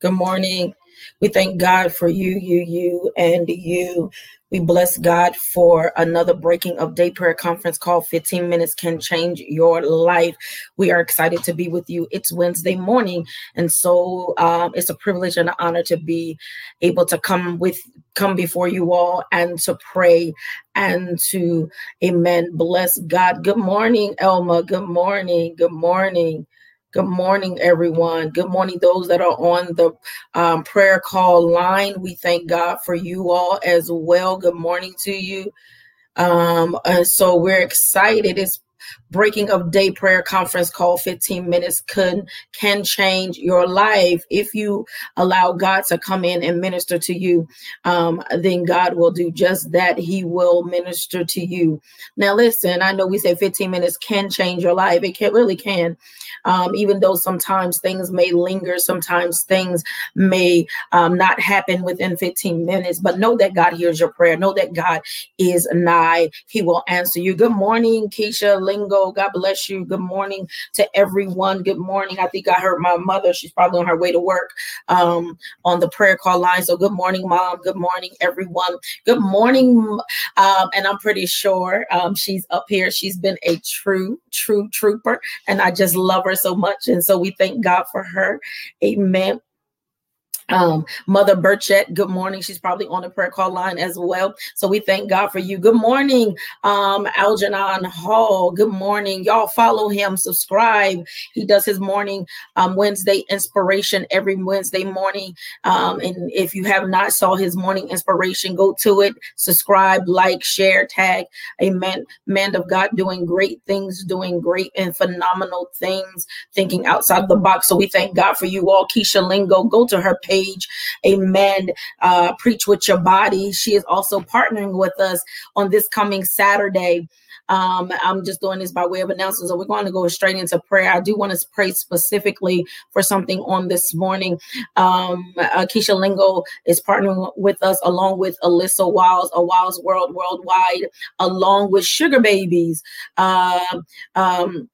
Good morning. We thank God for you, you, you, and you. We bless God for another breaking of day prayer conference call. 15 minutes can change your life. We are excited to be with you. It's Wednesday morning, and so um, it's a privilege and an honor to be able to come with come before you all and to pray and to amen bless god good morning elma good morning good morning Good morning, everyone. Good morning, those that are on the um, prayer call line. We thank God for you all as well. Good morning to you. Um, and so we're excited. It's breaking of day prayer conference call 15 minutes can can change your life. If you allow god to come in and minister to you um, then god will do just that. He will minister to you. Now listen i know we say 15 minutes can change your life. It can really can. Um, even though sometimes things may linger sometimes things may um, not happen within 15 minutes but know that god hears your prayer. Know that god is nigh. He will answer you. Good morning keisha lingo God bless you. Good morning to everyone. Good morning. I think I heard my mother. She's probably on her way to work um, on the prayer call line. So good morning, mom. Good morning, everyone. Good morning. Um, and I'm pretty sure um, she's up here. She's been a true, true trooper. And I just love her so much. And so we thank God for her. Amen. Um, Mother Burchett, good morning. She's probably on the prayer call line as well. So we thank God for you. Good morning, um, Algernon Hall. Good morning. Y'all follow him, subscribe. He does his morning um, Wednesday inspiration every Wednesday morning. Um, and if you have not saw his morning inspiration, go to it, subscribe, like, share, tag. Amen. Man of God doing great things, doing great and phenomenal things, thinking outside the box. So we thank God for you all. Keisha Lingo, go to her page page. Amen. Uh, Preach with your body. She is also partnering with us on this coming Saturday. Um, I'm just doing this by way of announcements. So we're going to go straight into prayer. I do want to pray specifically for something on this morning. Um, uh, Keisha Lingo is partnering with us along with Alyssa Wiles, a Wiles World Worldwide, along with Sugar Babies. Uh, um,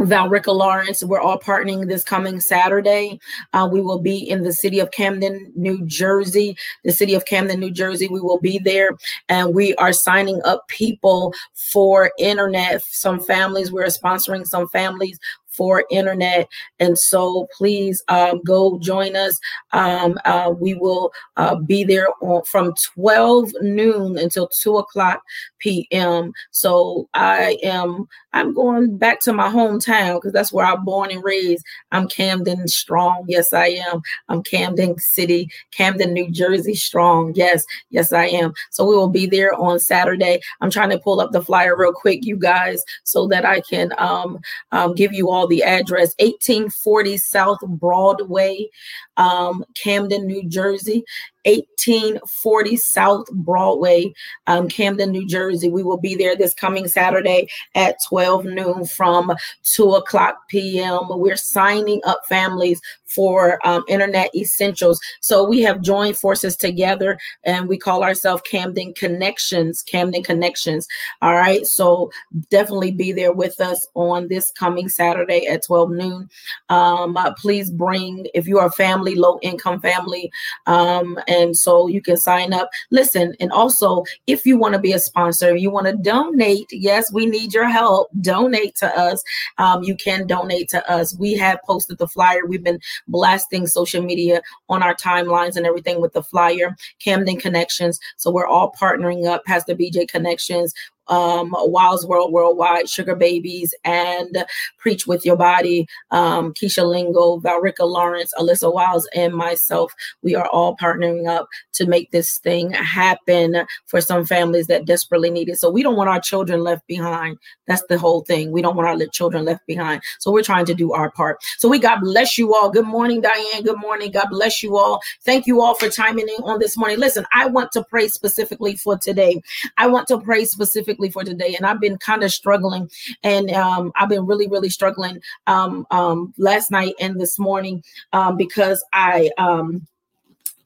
Valrica Lawrence. We're all partnering this coming Saturday. Uh, we will be in the city of Camden, New Jersey. The city of Camden, New Jersey. We will be there, and we are signing up people for internet. Some families we're sponsoring some families for internet. And so please um, go join us. Um, uh, we will uh, be there on, from 12 noon until 2 o'clock p.m. So I am I'm going back to my hometown because that's where I'm born and raised. I'm Camden strong. Yes, I am. I'm Camden City, Camden, New Jersey strong. Yes, yes, I am. So we will be there on Saturday. I'm trying to pull up the flyer real quick, you guys, so that I can um, um, give you all the address 1840 South Broadway, um, Camden, New Jersey. 1840 South Broadway, um, Camden, New Jersey. We will be there this coming Saturday at 12 noon from 2 o'clock p.m. We're signing up families for um, internet essentials. So we have joined forces together and we call ourselves Camden Connections. Camden Connections. All right. So definitely be there with us on this coming Saturday at 12 noon. Um, uh, please bring, if you are a family, low income family, um, and so you can sign up. Listen, and also if you want to be a sponsor, you want to donate, yes, we need your help. Donate to us. Um, you can donate to us. We have posted the flyer. We've been blasting social media on our timelines and everything with the flyer, Camden Connections. So we're all partnering up, Pastor BJ Connections, um, Wiles World Worldwide, Sugar Babies, and Preach with Your Body, um, Keisha Lingo, Valrica Lawrence, Alyssa Wiles, and myself. We are all partnering up to make this thing happen for some families that desperately need it. So we don't want our children left behind. That's the whole thing. We don't want our children left behind. So we're trying to do our part. So we God bless you all. Good morning, Diane. Good morning. God bless you all. Thank you all for chiming in on this morning. Listen, I want to pray specifically for today. I want to pray specifically for today. And I've been kind of struggling and um, I've been really, really struggling um, um, last night and this morning um, because I um,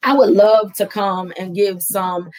I would love to come and give some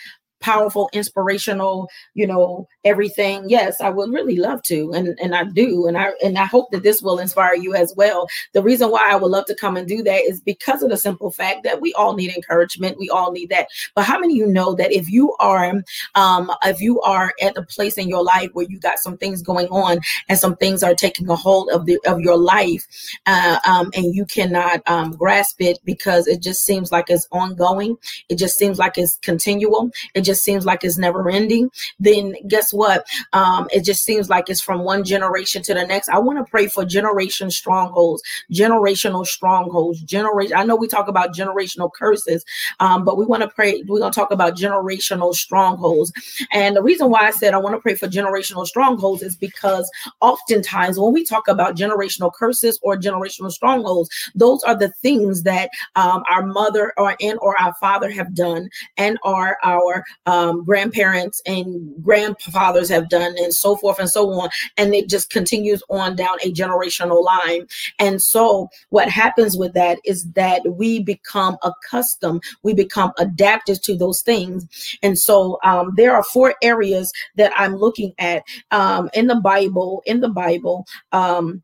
powerful, inspirational, you know, everything. Yes, I would really love to, and and I do, and I and I hope that this will inspire you as well. The reason why I would love to come and do that is because of the simple fact that we all need encouragement. We all need that. But how many of you know that if you are, um, if you are at a place in your life where you got some things going on and some things are taking a hold of the of your life, uh, um, and you cannot um, grasp it because it just seems like it's ongoing. It just seems like it's continual. It just just seems like it's never ending, then guess what? Um, it just seems like it's from one generation to the next. I want to pray for generation strongholds, generational strongholds, generation. I know we talk about generational curses, um, but we want to pray. We're going to talk about generational strongholds. And the reason why I said I want to pray for generational strongholds is because oftentimes when we talk about generational curses or generational strongholds, those are the things that um, our mother or and or our father have done and are our um, grandparents and grandfathers have done, and so forth and so on. And it just continues on down a generational line. And so, what happens with that is that we become accustomed, we become adapted to those things. And so, um, there are four areas that I'm looking at um, in the Bible. In the Bible, um,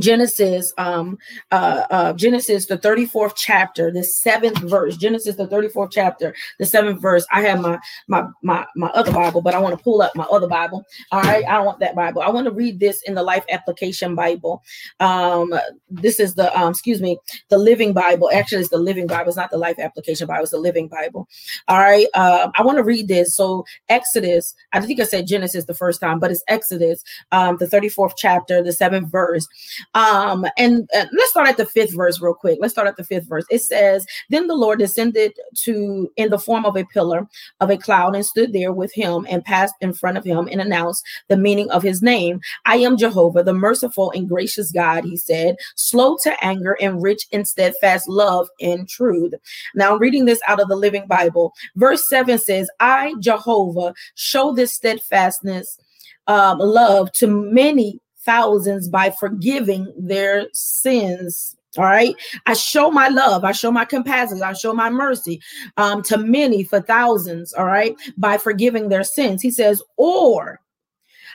Genesis, um, uh, uh, Genesis, the 34th chapter, the seventh verse. Genesis, the 34th chapter, the seventh verse. I have my my my my other Bible, but I want to pull up my other Bible. All right, I don't want that Bible. I want to read this in the Life Application Bible. Um, this is the um, excuse me, the Living Bible. Actually, it's the Living Bible. It's not the Life Application Bible. It's the Living Bible. All right, uh, I want to read this. So Exodus. I think I said Genesis the first time, but it's Exodus, um, the 34th chapter, the seventh verse. Um, and uh, let's start at the fifth verse real quick. Let's start at the fifth verse. It says, Then the Lord descended to in the form of a pillar of a cloud and stood there with him and passed in front of him and announced the meaning of his name. I am Jehovah, the merciful and gracious God, he said, slow to anger and rich in steadfast love and truth. Now I'm reading this out of the Living Bible. Verse 7 says, I, Jehovah, show this steadfastness um, love to many thousands by forgiving their sins. All right. I show my love. I show my compassion. I show my mercy um, to many for thousands. All right. By forgiving their sins. He says, or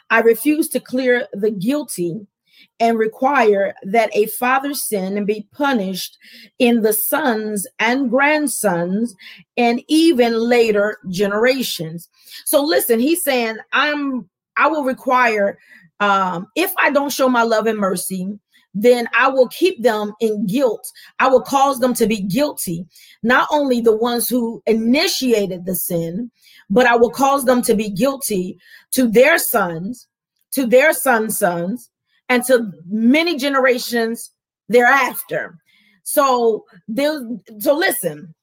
I refuse to clear the guilty and require that a father's sin be punished in the sons and grandsons and even later generations. So listen, he's saying, I'm I will require um, if I don't show my love and mercy, then I will keep them in guilt. I will cause them to be guilty, not only the ones who initiated the sin, but I will cause them to be guilty to their sons, to their sons' sons, and to many generations thereafter. So so listen,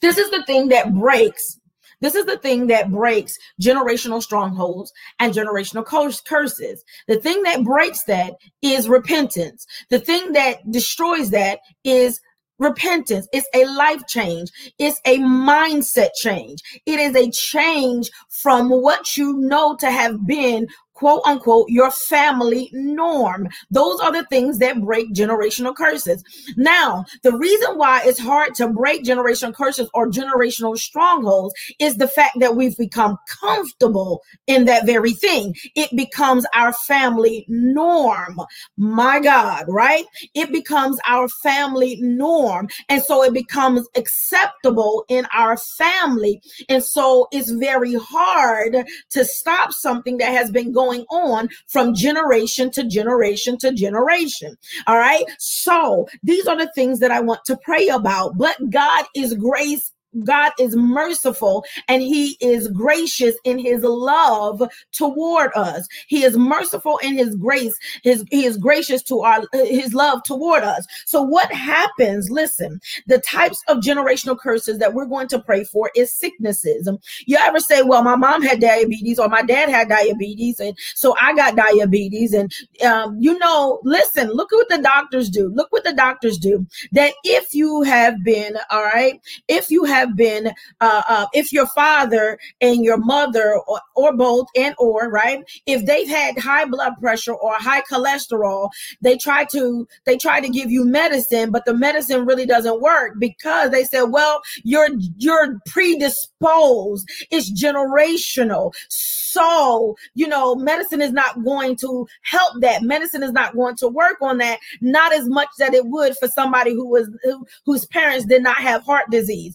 this is the thing that breaks this is the thing that breaks generational strongholds and generational curses. The thing that breaks that is repentance. The thing that destroys that is repentance. It's a life change. It's a mindset change. It is a change from what you know to have been quote unquote your family norm. Those are the things that break generational curses. Now, the reason why it's hard to break generational curses or generational strongholds is the fact that we've become comfortable in that very thing. It becomes our family norm. My God, right? It becomes our family norm. And so it becomes acceptable in our family. And so it's very hard to stop something that has been going going on from generation to generation to generation. All right. So these are the things that I want to pray about. But God is grace God is merciful and he is gracious in his love toward us. He is merciful in his grace. His he is gracious to our his love toward us. So what happens? Listen, the types of generational curses that we're going to pray for is sicknesses. You ever say, "Well, my mom had diabetes or my dad had diabetes and so I got diabetes." And um, you know, listen, look at what the doctors do. Look what the doctors do. That if you have been, all right, if you have been, uh, uh, if your father and your mother or, or both and or right, if they've had high blood pressure or high cholesterol, they try to they try to give you medicine, but the medicine really doesn't work because they said, well, you're you're predisposed. It's generational. So, you know, medicine is not going to help that. Medicine is not going to work on that, not as much that it would for somebody who was who, whose parents did not have heart disease.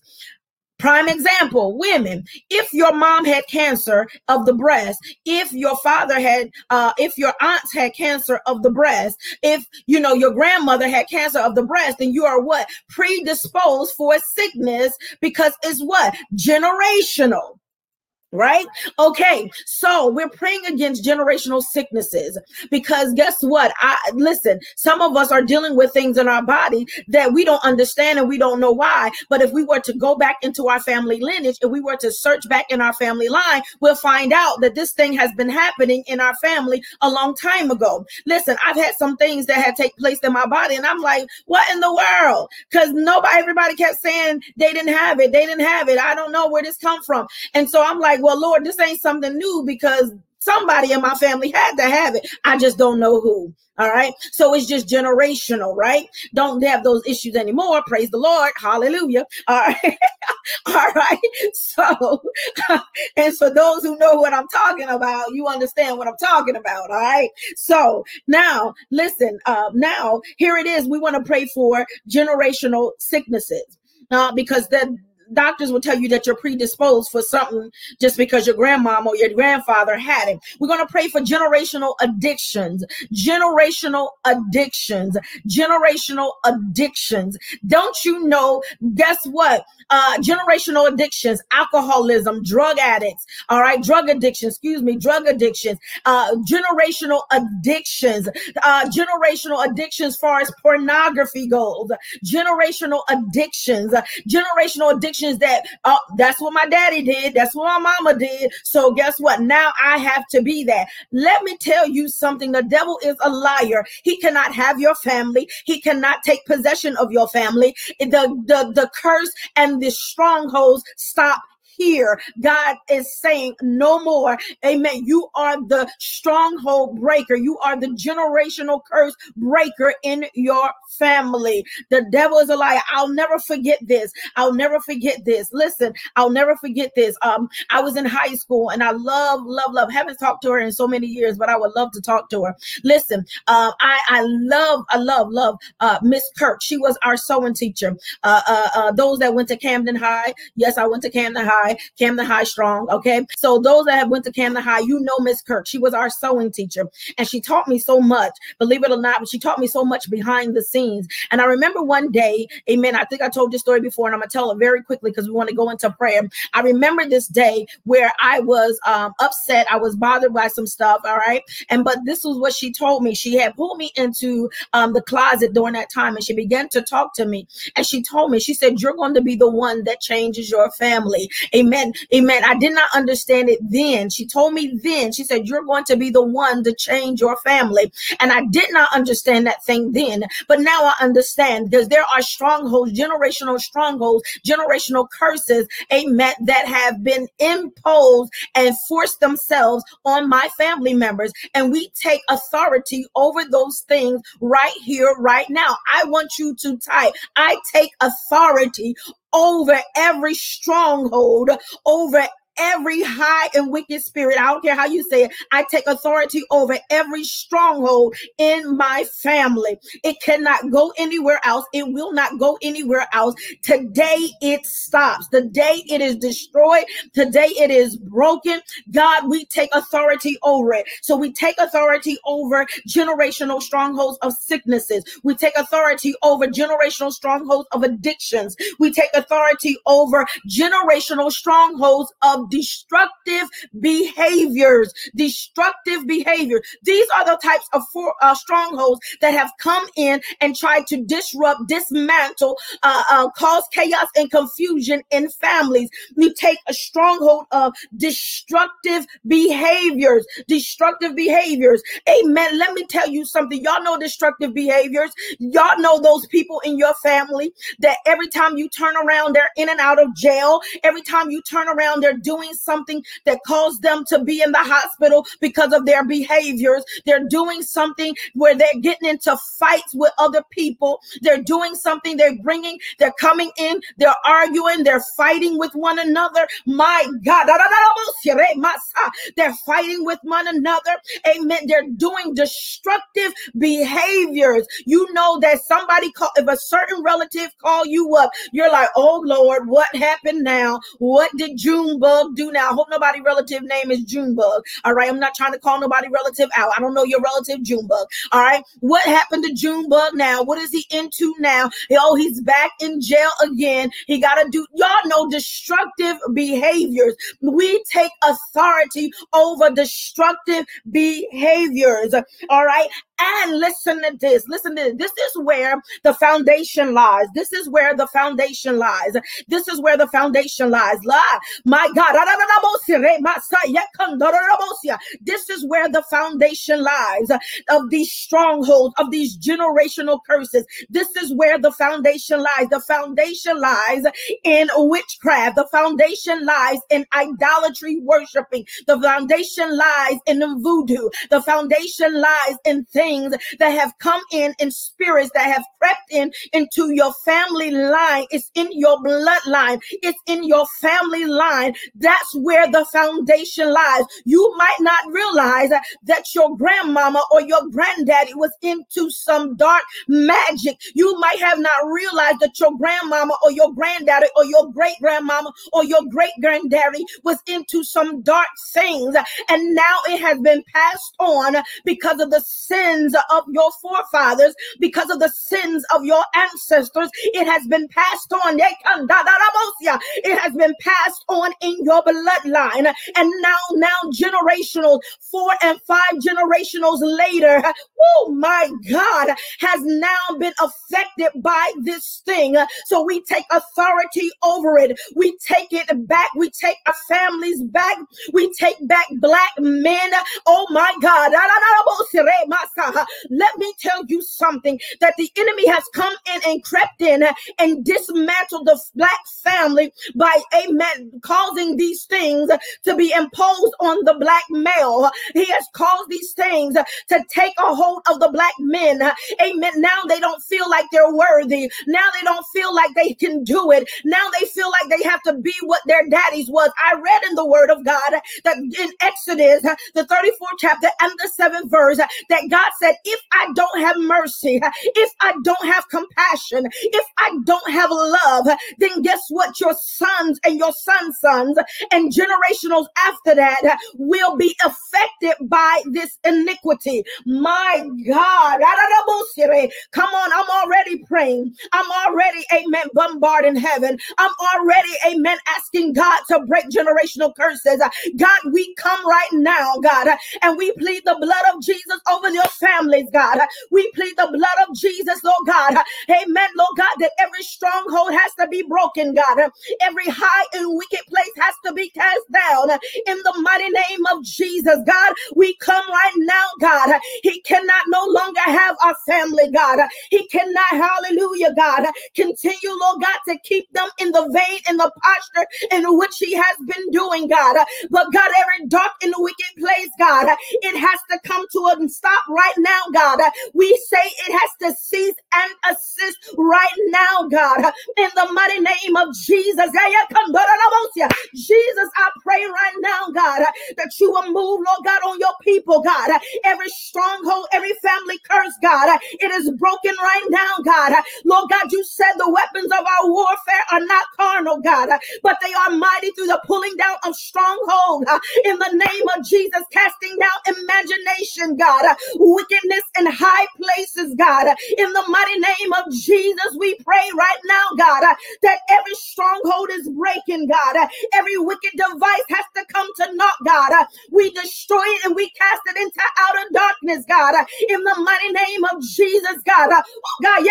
Prime example, women. If your mom had cancer of the breast, if your father had, uh, if your aunts had cancer of the breast, if you know your grandmother had cancer of the breast, then you are what? Predisposed for sickness because it's what? Generational right? Okay, so we're praying against generational sicknesses because guess what? I listen, some of us are dealing with things in our body that we don't understand and we don't know why. But if we were to go back into our family lineage, if we were to search back in our family line, we'll find out that this thing has been happening in our family a long time ago. Listen, I've had some things that had take place in my body, and I'm like, what in the world? Because nobody, everybody kept saying they didn't have it, they didn't have it. I don't know where this come from. And so I'm like, well, Lord, this ain't something new because somebody in my family had to have it. I just don't know who. All right. So it's just generational, right? Don't have those issues anymore. Praise the Lord. Hallelujah. All right. All right. So, and for those who know what I'm talking about, you understand what I'm talking about. All right. So now listen, uh, now here it is. We want to pray for generational sicknesses. Uh, because that doctors will tell you that you're predisposed for something just because your grandmom or your grandfather had it. We're going to pray for generational addictions, generational addictions, generational addictions. Don't you know? Guess what? Uh, generational addictions, alcoholism, drug addicts, all right, drug addiction, excuse me, drug addictions, uh, generational addictions, uh, generational addictions far as pornography goes, generational addictions, generational addictions that uh, that's what my daddy did, that's what my mama did. So guess what? Now I have to be that. Let me tell you something. The devil is a liar. He cannot have your family. He cannot take possession of your family. The the the curse and the strongholds stop here. God is saying no more. Amen. You are the stronghold breaker. You are the generational curse breaker in your family. The devil is a liar. I'll never forget this. I'll never forget this. Listen, I'll never forget this. Um, I was in high school and I love, love, love. Haven't talked to her in so many years, but I would love to talk to her. Listen, uh, I, I love, I love, love uh, Miss Kirk. She was our sewing teacher. Uh, uh, uh, those that went to Camden High. Yes, I went to Camden High. High, Camden High Strong. Okay. So those that have went to Camden High, you know Miss Kirk. She was our sewing teacher and she taught me so much, believe it or not, but she taught me so much behind the scenes. And I remember one day, amen. I think I told this story before and I'm gonna tell it very quickly because we want to go into prayer. I remember this day where I was um, upset. I was bothered by some stuff. All right. And but this was what she told me. She had pulled me into um, the closet during that time and she began to talk to me. And she told me, she said, You're going to be the one that changes your family. Amen. Amen. I did not understand it then. She told me then, she said, You're going to be the one to change your family. And I did not understand that thing then. But now I understand because there are strongholds, generational strongholds, generational curses, amen, that have been imposed and forced themselves on my family members. And we take authority over those things right here, right now. I want you to type, I take authority over every stronghold, over every high and wicked spirit. I don't care how you say it. I take authority over every stronghold in my family. It cannot go anywhere else. It will not go anywhere else. Today it stops. The day it is destroyed. Today it is broken. God, we take authority over it. So we take authority over generational strongholds of sicknesses. We take authority over generational strongholds of addictions. We take authority over generational strongholds of destructive behaviors. Destructive behavior. These are the types of uh, strongholds that have come in and tried to disrupt, dismantle, uh, uh, cause chaos and confusion in families. We take a stronghold of destructive behaviors. Destructive behaviors. Amen. Let me tell you something. Y'all know destructive behaviors. Y'all know those people in your family that every time you turn around, they're in and out of jail. Every time you turn around, they're doing something that caused them to be in the hospital because of their behaviors. They're doing something where they're getting into fights with other people. They're doing something, they're bringing, they're coming in, they're arguing, they're fighting with one another. My God, they're fighting with one another. Amen. They're doing destructive behaviors. You know that somebody call if a certain relative call you up, you're like, oh Lord, what happened now? What did Junebug do now? I hope nobody relative name is Junebug. All right. I'm not trying to call nobody relative out. I don't know your relative Junebug. All right. What happened to Junebug now? What is he into now? Oh, he's back in jail again. He got to do, y'all know destructive behaviors. We take authority over destructive behaviors. All right. And listen to this. Listen to this. This is where the foundation lies. This is where the foundation lies. This is where the foundation lies. My God. This is where the foundation lies of these strongholds, of these generational curses. This is where the foundation lies. The foundation lies in witchcraft. The foundation lies in idolatry worshiping. The foundation lies in voodoo. The foundation lies in things things that have come in in spirits that have crept in into your family line. It's in your bloodline. It's in your family line. That's where the foundation lies. You might not realize that your grandmama or your granddaddy was into some dark magic. You might have not realized that your grandmama or your granddaddy or your great grandmama or your great granddaddy was into some dark things. And now it has been passed on because of the sins sins of your forefathers, because of the sins of your ancestors. It has been passed on. It has been passed on in your bloodline. And now, now generational, four and five generations later, oh my God, has now been affected by this thing. So we take authority over it. We take it back. We take our families back. We take back black men. Oh my God. Let me tell you something that the enemy has come in and crept in and dismantled the black family by, amen, causing these things to be imposed on the black male. He has caused these things to take a hold of the black men. Amen. Now they don't feel like they're worthy. Now they don't feel like they can do it. Now they feel like they have to be what their daddies was. I read in the word of God that in Exodus, the 34th chapter and the seventh verse, that God said, if I don't have mercy, if I don't have compassion, if I don't have love, then guess what? Your sons and your sons' sons and generationals after that will be affected by this iniquity. My God. Come on, I'm already praying. I'm already, amen, bombarding heaven. I'm already, amen, asking God to break generational curses. God, we come right now, God, and we plead the blood of Jesus over your families, God. We plead the blood of Jesus, Lord God. Amen, Lord God, that every stronghold has to be broken, God. Every high and wicked place has to be cast down in the mighty name of Jesus, God. We come right now, God. He cannot no longer have our family, God. He cannot, hallelujah, God, continue, Lord God, to keep them in the vein, in the posture in which He has been doing, God. But God, every dark and wicked place, God, it has to come to a stop right right now, God. We say it has to cease and assist right now, God. In the mighty name of Jesus. Jesus, I pray right now, God, that you will move, Lord God, on your people, God. Every stronghold, every family curse, God, it is broken right now, God. Lord God, you said the weapons of our warfare are not carnal, God, but they are mighty through the pulling down of stronghold. In the name of Jesus, casting down imagination, God, wickedness in high places, God. In the mighty name of Jesus, we pray right now, God, that every stronghold is breaking, God. Every wicked device has to come to naught, God. We destroy it and we cast it into outer darkness, God. In the mighty name of Jesus, God. Oh, God,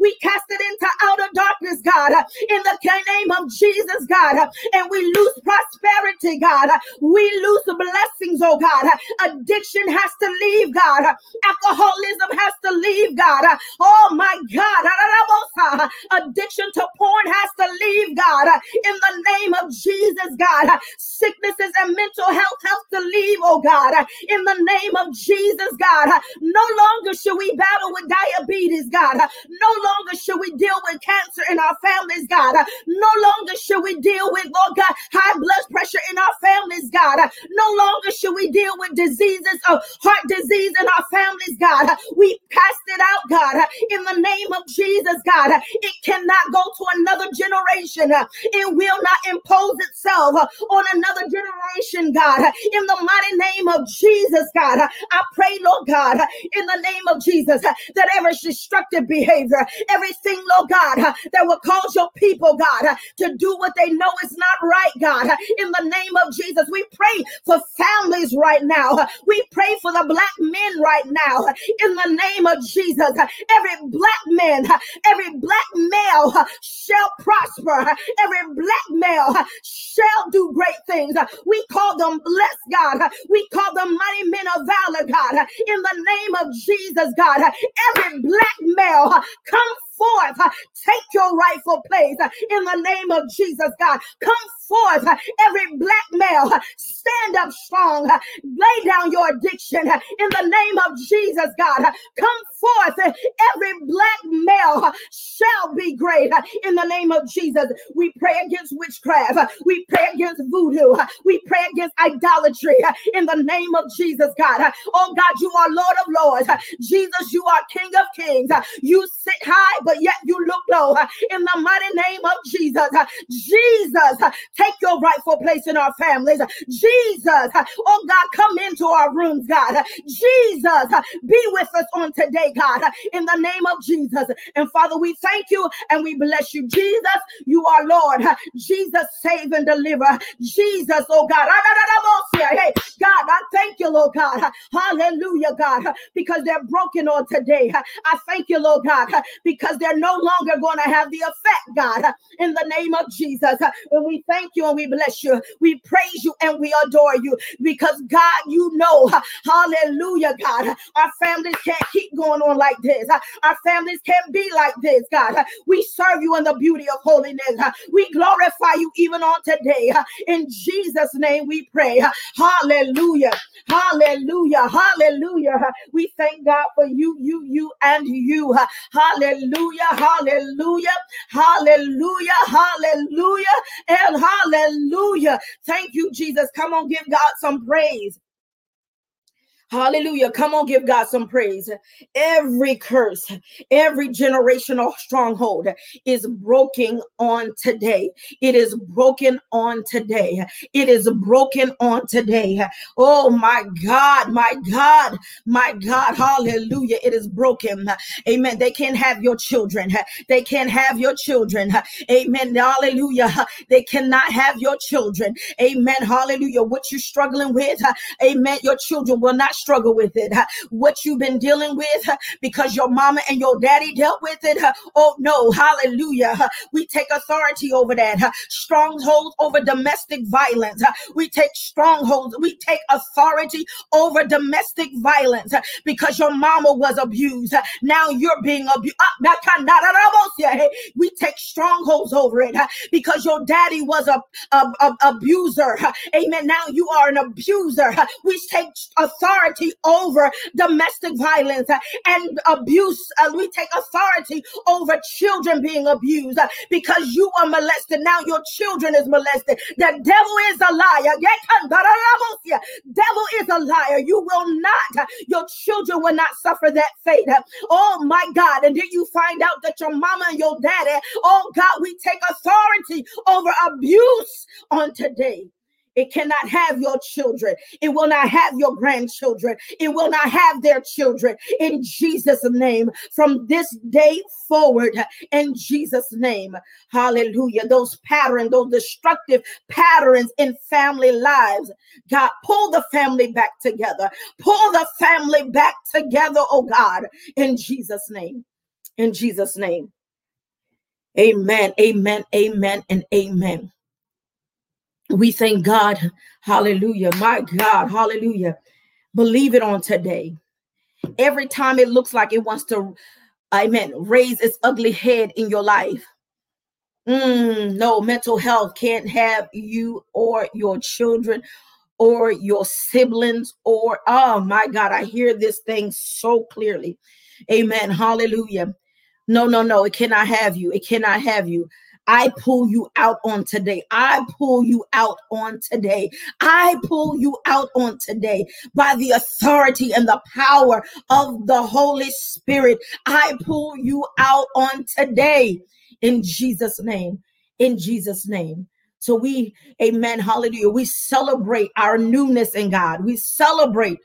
we cast it into outer darkness, God. In the name of Jesus, God. And we lose prosperity, God. We lose blessings, oh God. Addiction has to leave, God. Alcoholism has to leave, God. Oh my God. Addiction to porn has to leave, God. In the name of Jesus, God. Sicknesses and mental health has to leave, oh God. In the name of Jesus, God. No longer should we battle with diabetes, God. No longer should we deal with cancer in our families, God. No longer should we deal with, Lord God, high blood pressure in our families, God. No longer should we deal with diseases of heart disease in our families, God. We cast it out, God, in the name of Jesus, God. It cannot go to another generation. It will not impose itself on another generation, God. In the mighty name of Jesus, God, I pray, Lord God, in the name of Jesus, that every destructive behavior, everything, Lord God, that will cause your people, God, to do what they know is not right, God. In the name of Jesus, we pray for families right now. We pray for the black men right now. In the name of Jesus, every black man, every black male shall prosper. Every black male shall do great things. We call them blessed, God. We call them mighty men of valor, God. In the name of Jesus, God, every black male come forth. Uh, take your rightful place uh, in the name of Jesus, God. Come forth, uh, every black male. Stand up strong. Lay down your addiction in the name of Jesus, God. Come forth, every black male shall be great in the name of Jesus. We pray against witchcraft. We pray against voodoo. We pray against idolatry in the name of Jesus, God. Oh God, you are Lord of Lords. Jesus, you are King of Kings. You sit high, but yet you look low in the mighty name of Jesus. Jesus, take your rightful place in our families. Jesus, oh God, come into our rooms, God. Jesus, be with us on today, God, in the name of Jesus. And Father, we thank you and we bless you. Jesus, you are Lord. Jesus, save and deliver. Jesus, oh God. Ah, hey, God, I thank you, Lord God. Hallelujah, God, because they're broken on today. I thank you, Lord God, because they're no longer going to have the effect, God, in the name of Jesus. And we thank you and we bless you. We praise you and we adore you because, God, you know, hallelujah, God, our families can't keep going on like this. Our families can't be like this, God. We serve you in the beauty of holiness. We glorify you even on today. In Jesus' name we pray. Hallelujah. Hallelujah. Hallelujah. We thank God for you, you, you, and you. Hallelujah. Hallelujah. Hallelujah. Hallelujah. And hallelujah. Thank you, Jesus. Come on, give God some praise. Hallelujah. Come on, give God some praise. Every curse, every generational stronghold is broken on today. It is broken on today. It is broken on today. Oh my God, my God, my God. Hallelujah. It is broken. Amen. They can't have your children. They can't have your children. Amen. Hallelujah. They cannot have your children. Amen. Hallelujah. What you're struggling with. Amen. Your children will not struggle with it. What you've been dealing with because your mama and your daddy dealt with it. Oh no, hallelujah. We take authority over that. Strongholds over domestic violence. We take strongholds. We take authority over domestic violence because your mama was abused. Now you're being abused. Ah, we take strongholds over it because your daddy was a, a, a abuser. Amen. Now you are an abuser. We take authority authority over domestic violence and abuse. Uh, we take authority over children being abused uh, because you are molested. Now your children is molested. The devil is a liar. Devil is a liar. You will not, uh, your children will not suffer that fate. Oh my God. And then you find out that your mama and your daddy, oh God, we take authority over abuse on today. It cannot have your children. It will not have your grandchildren. It will not have their children. In Jesus' name, from this day forward, in Jesus' name, hallelujah. Those patterns, those destructive patterns in family lives, God, pull the family back together. Pull the family back together, oh God, in Jesus' name. In Jesus' name. Amen, amen, amen, and amen. We thank God. Hallelujah. My God. Hallelujah. Believe it on today. Every time it looks like it wants to, I amen, raise its ugly head in your life. Mm, no, mental health can't have you or your children or your siblings or, oh my God, I hear this thing so clearly. Amen. Hallelujah. No, no, no, it cannot have you. It cannot have you. I pull you out on today. I pull you out on today. I pull you out on today by the authority and the power of the Holy Spirit. I pull you out on today in Jesus' name. In Jesus' name. So we, amen, hallelujah. We celebrate our newness in God. We celebrate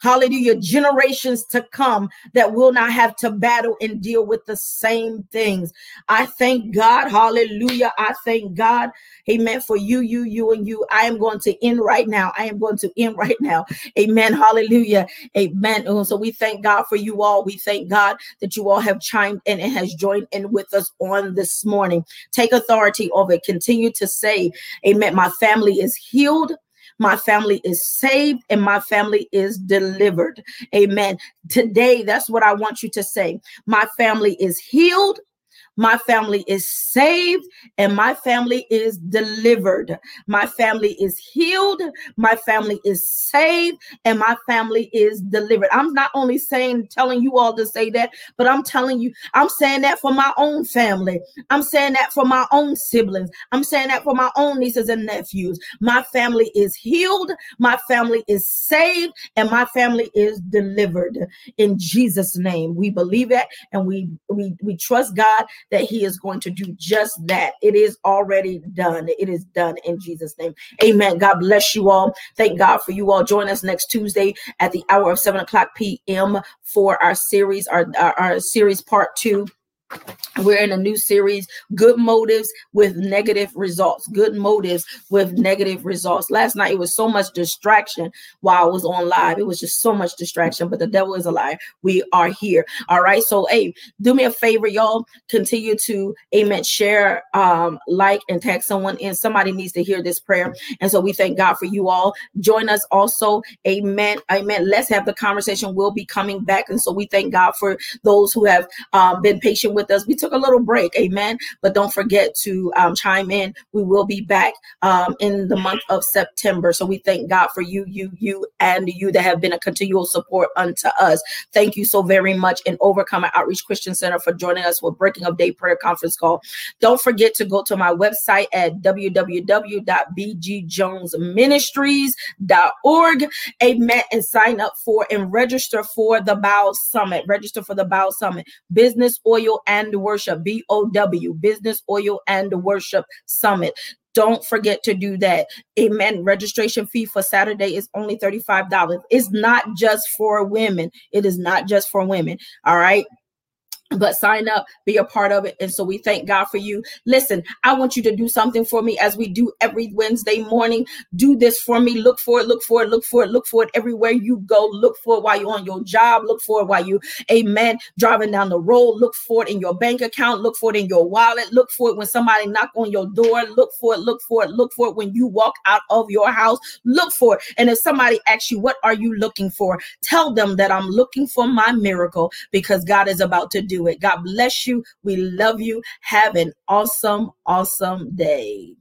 hallelujah, generations to come that will not have to battle and deal with the same things. I thank God, hallelujah. I thank God, amen, for you, you, you, and you. I am going to end right now. I am going to end right now. Amen, hallelujah, amen. So we thank God for you all. We thank God that you all have chimed in and has joined in with us on this morning. Take authority over it. Continue to say, amen, my family is healed my family is saved and my family is delivered. Amen. Today, that's what I want you to say. My family is healed. My family is saved and my family is delivered. My family is healed. My family is saved and my family is delivered. I'm not only saying, telling you all to say that, but I'm telling you, I'm saying that for my own family. I'm saying that for my own siblings. I'm saying that for my own nieces and nephews. My family is healed. My family is saved and my family is delivered in Jesus name. We believe that and we we we trust God that he is going to do just that. It is already done. It is done in Jesus' name. Amen. God bless you all. Thank God for you all. Join us next Tuesday at the hour of 7 o'clock p.m. for our series, our, our, our series part two we're in a new series good motives with negative results. Good motives with negative results. Last night it was so much distraction while i was on live. It was just so much distraction but the devil is a liar. We are here. All right so hey do me a favor y'all. Continue to amen share um like and tag someone in. Somebody needs to hear this prayer. And so we thank god for you all. Join us also amen amen. Let's have the conversation. We'll be coming back. And so we thank god for those who have um, been patient with with us. We took a little break, amen. But don't forget to um, chime in. We will be back um, in the month of September. So we thank God for you, you, you, and you that have been a continual support unto us. Thank you so very much in Overcomer Outreach Christian Center for joining us with Breaking of Day Prayer Conference Call. Don't forget to go to my website at www.bgjonesministries.org, amen, and sign up for and register for the Bow Summit. Register for the Bow Summit. Business, oil, and Worship, B O W, Business Oil and Worship Summit. Don't forget to do that. Amen. Registration fee for Saturday is only $35. It's not just for women. It is not just for women. All right but sign up, be a part of it. And so we thank God for you. Listen, I want you to do something for me as we do every Wednesday morning. Do this for me. Look for it, look for it, look for it, look for it everywhere you go. Look for it while you're on your job. Look for it while you, amen, driving down the road. Look for it in your bank account. Look for it in your wallet. Look for it when somebody knock on your door. Look for it, look for it, look for it when you walk out of your house. Look for it. And if somebody asks you, what are you looking for? Tell them that I'm looking for my miracle because God is about to it. God bless you. We love you. Have an awesome, awesome day.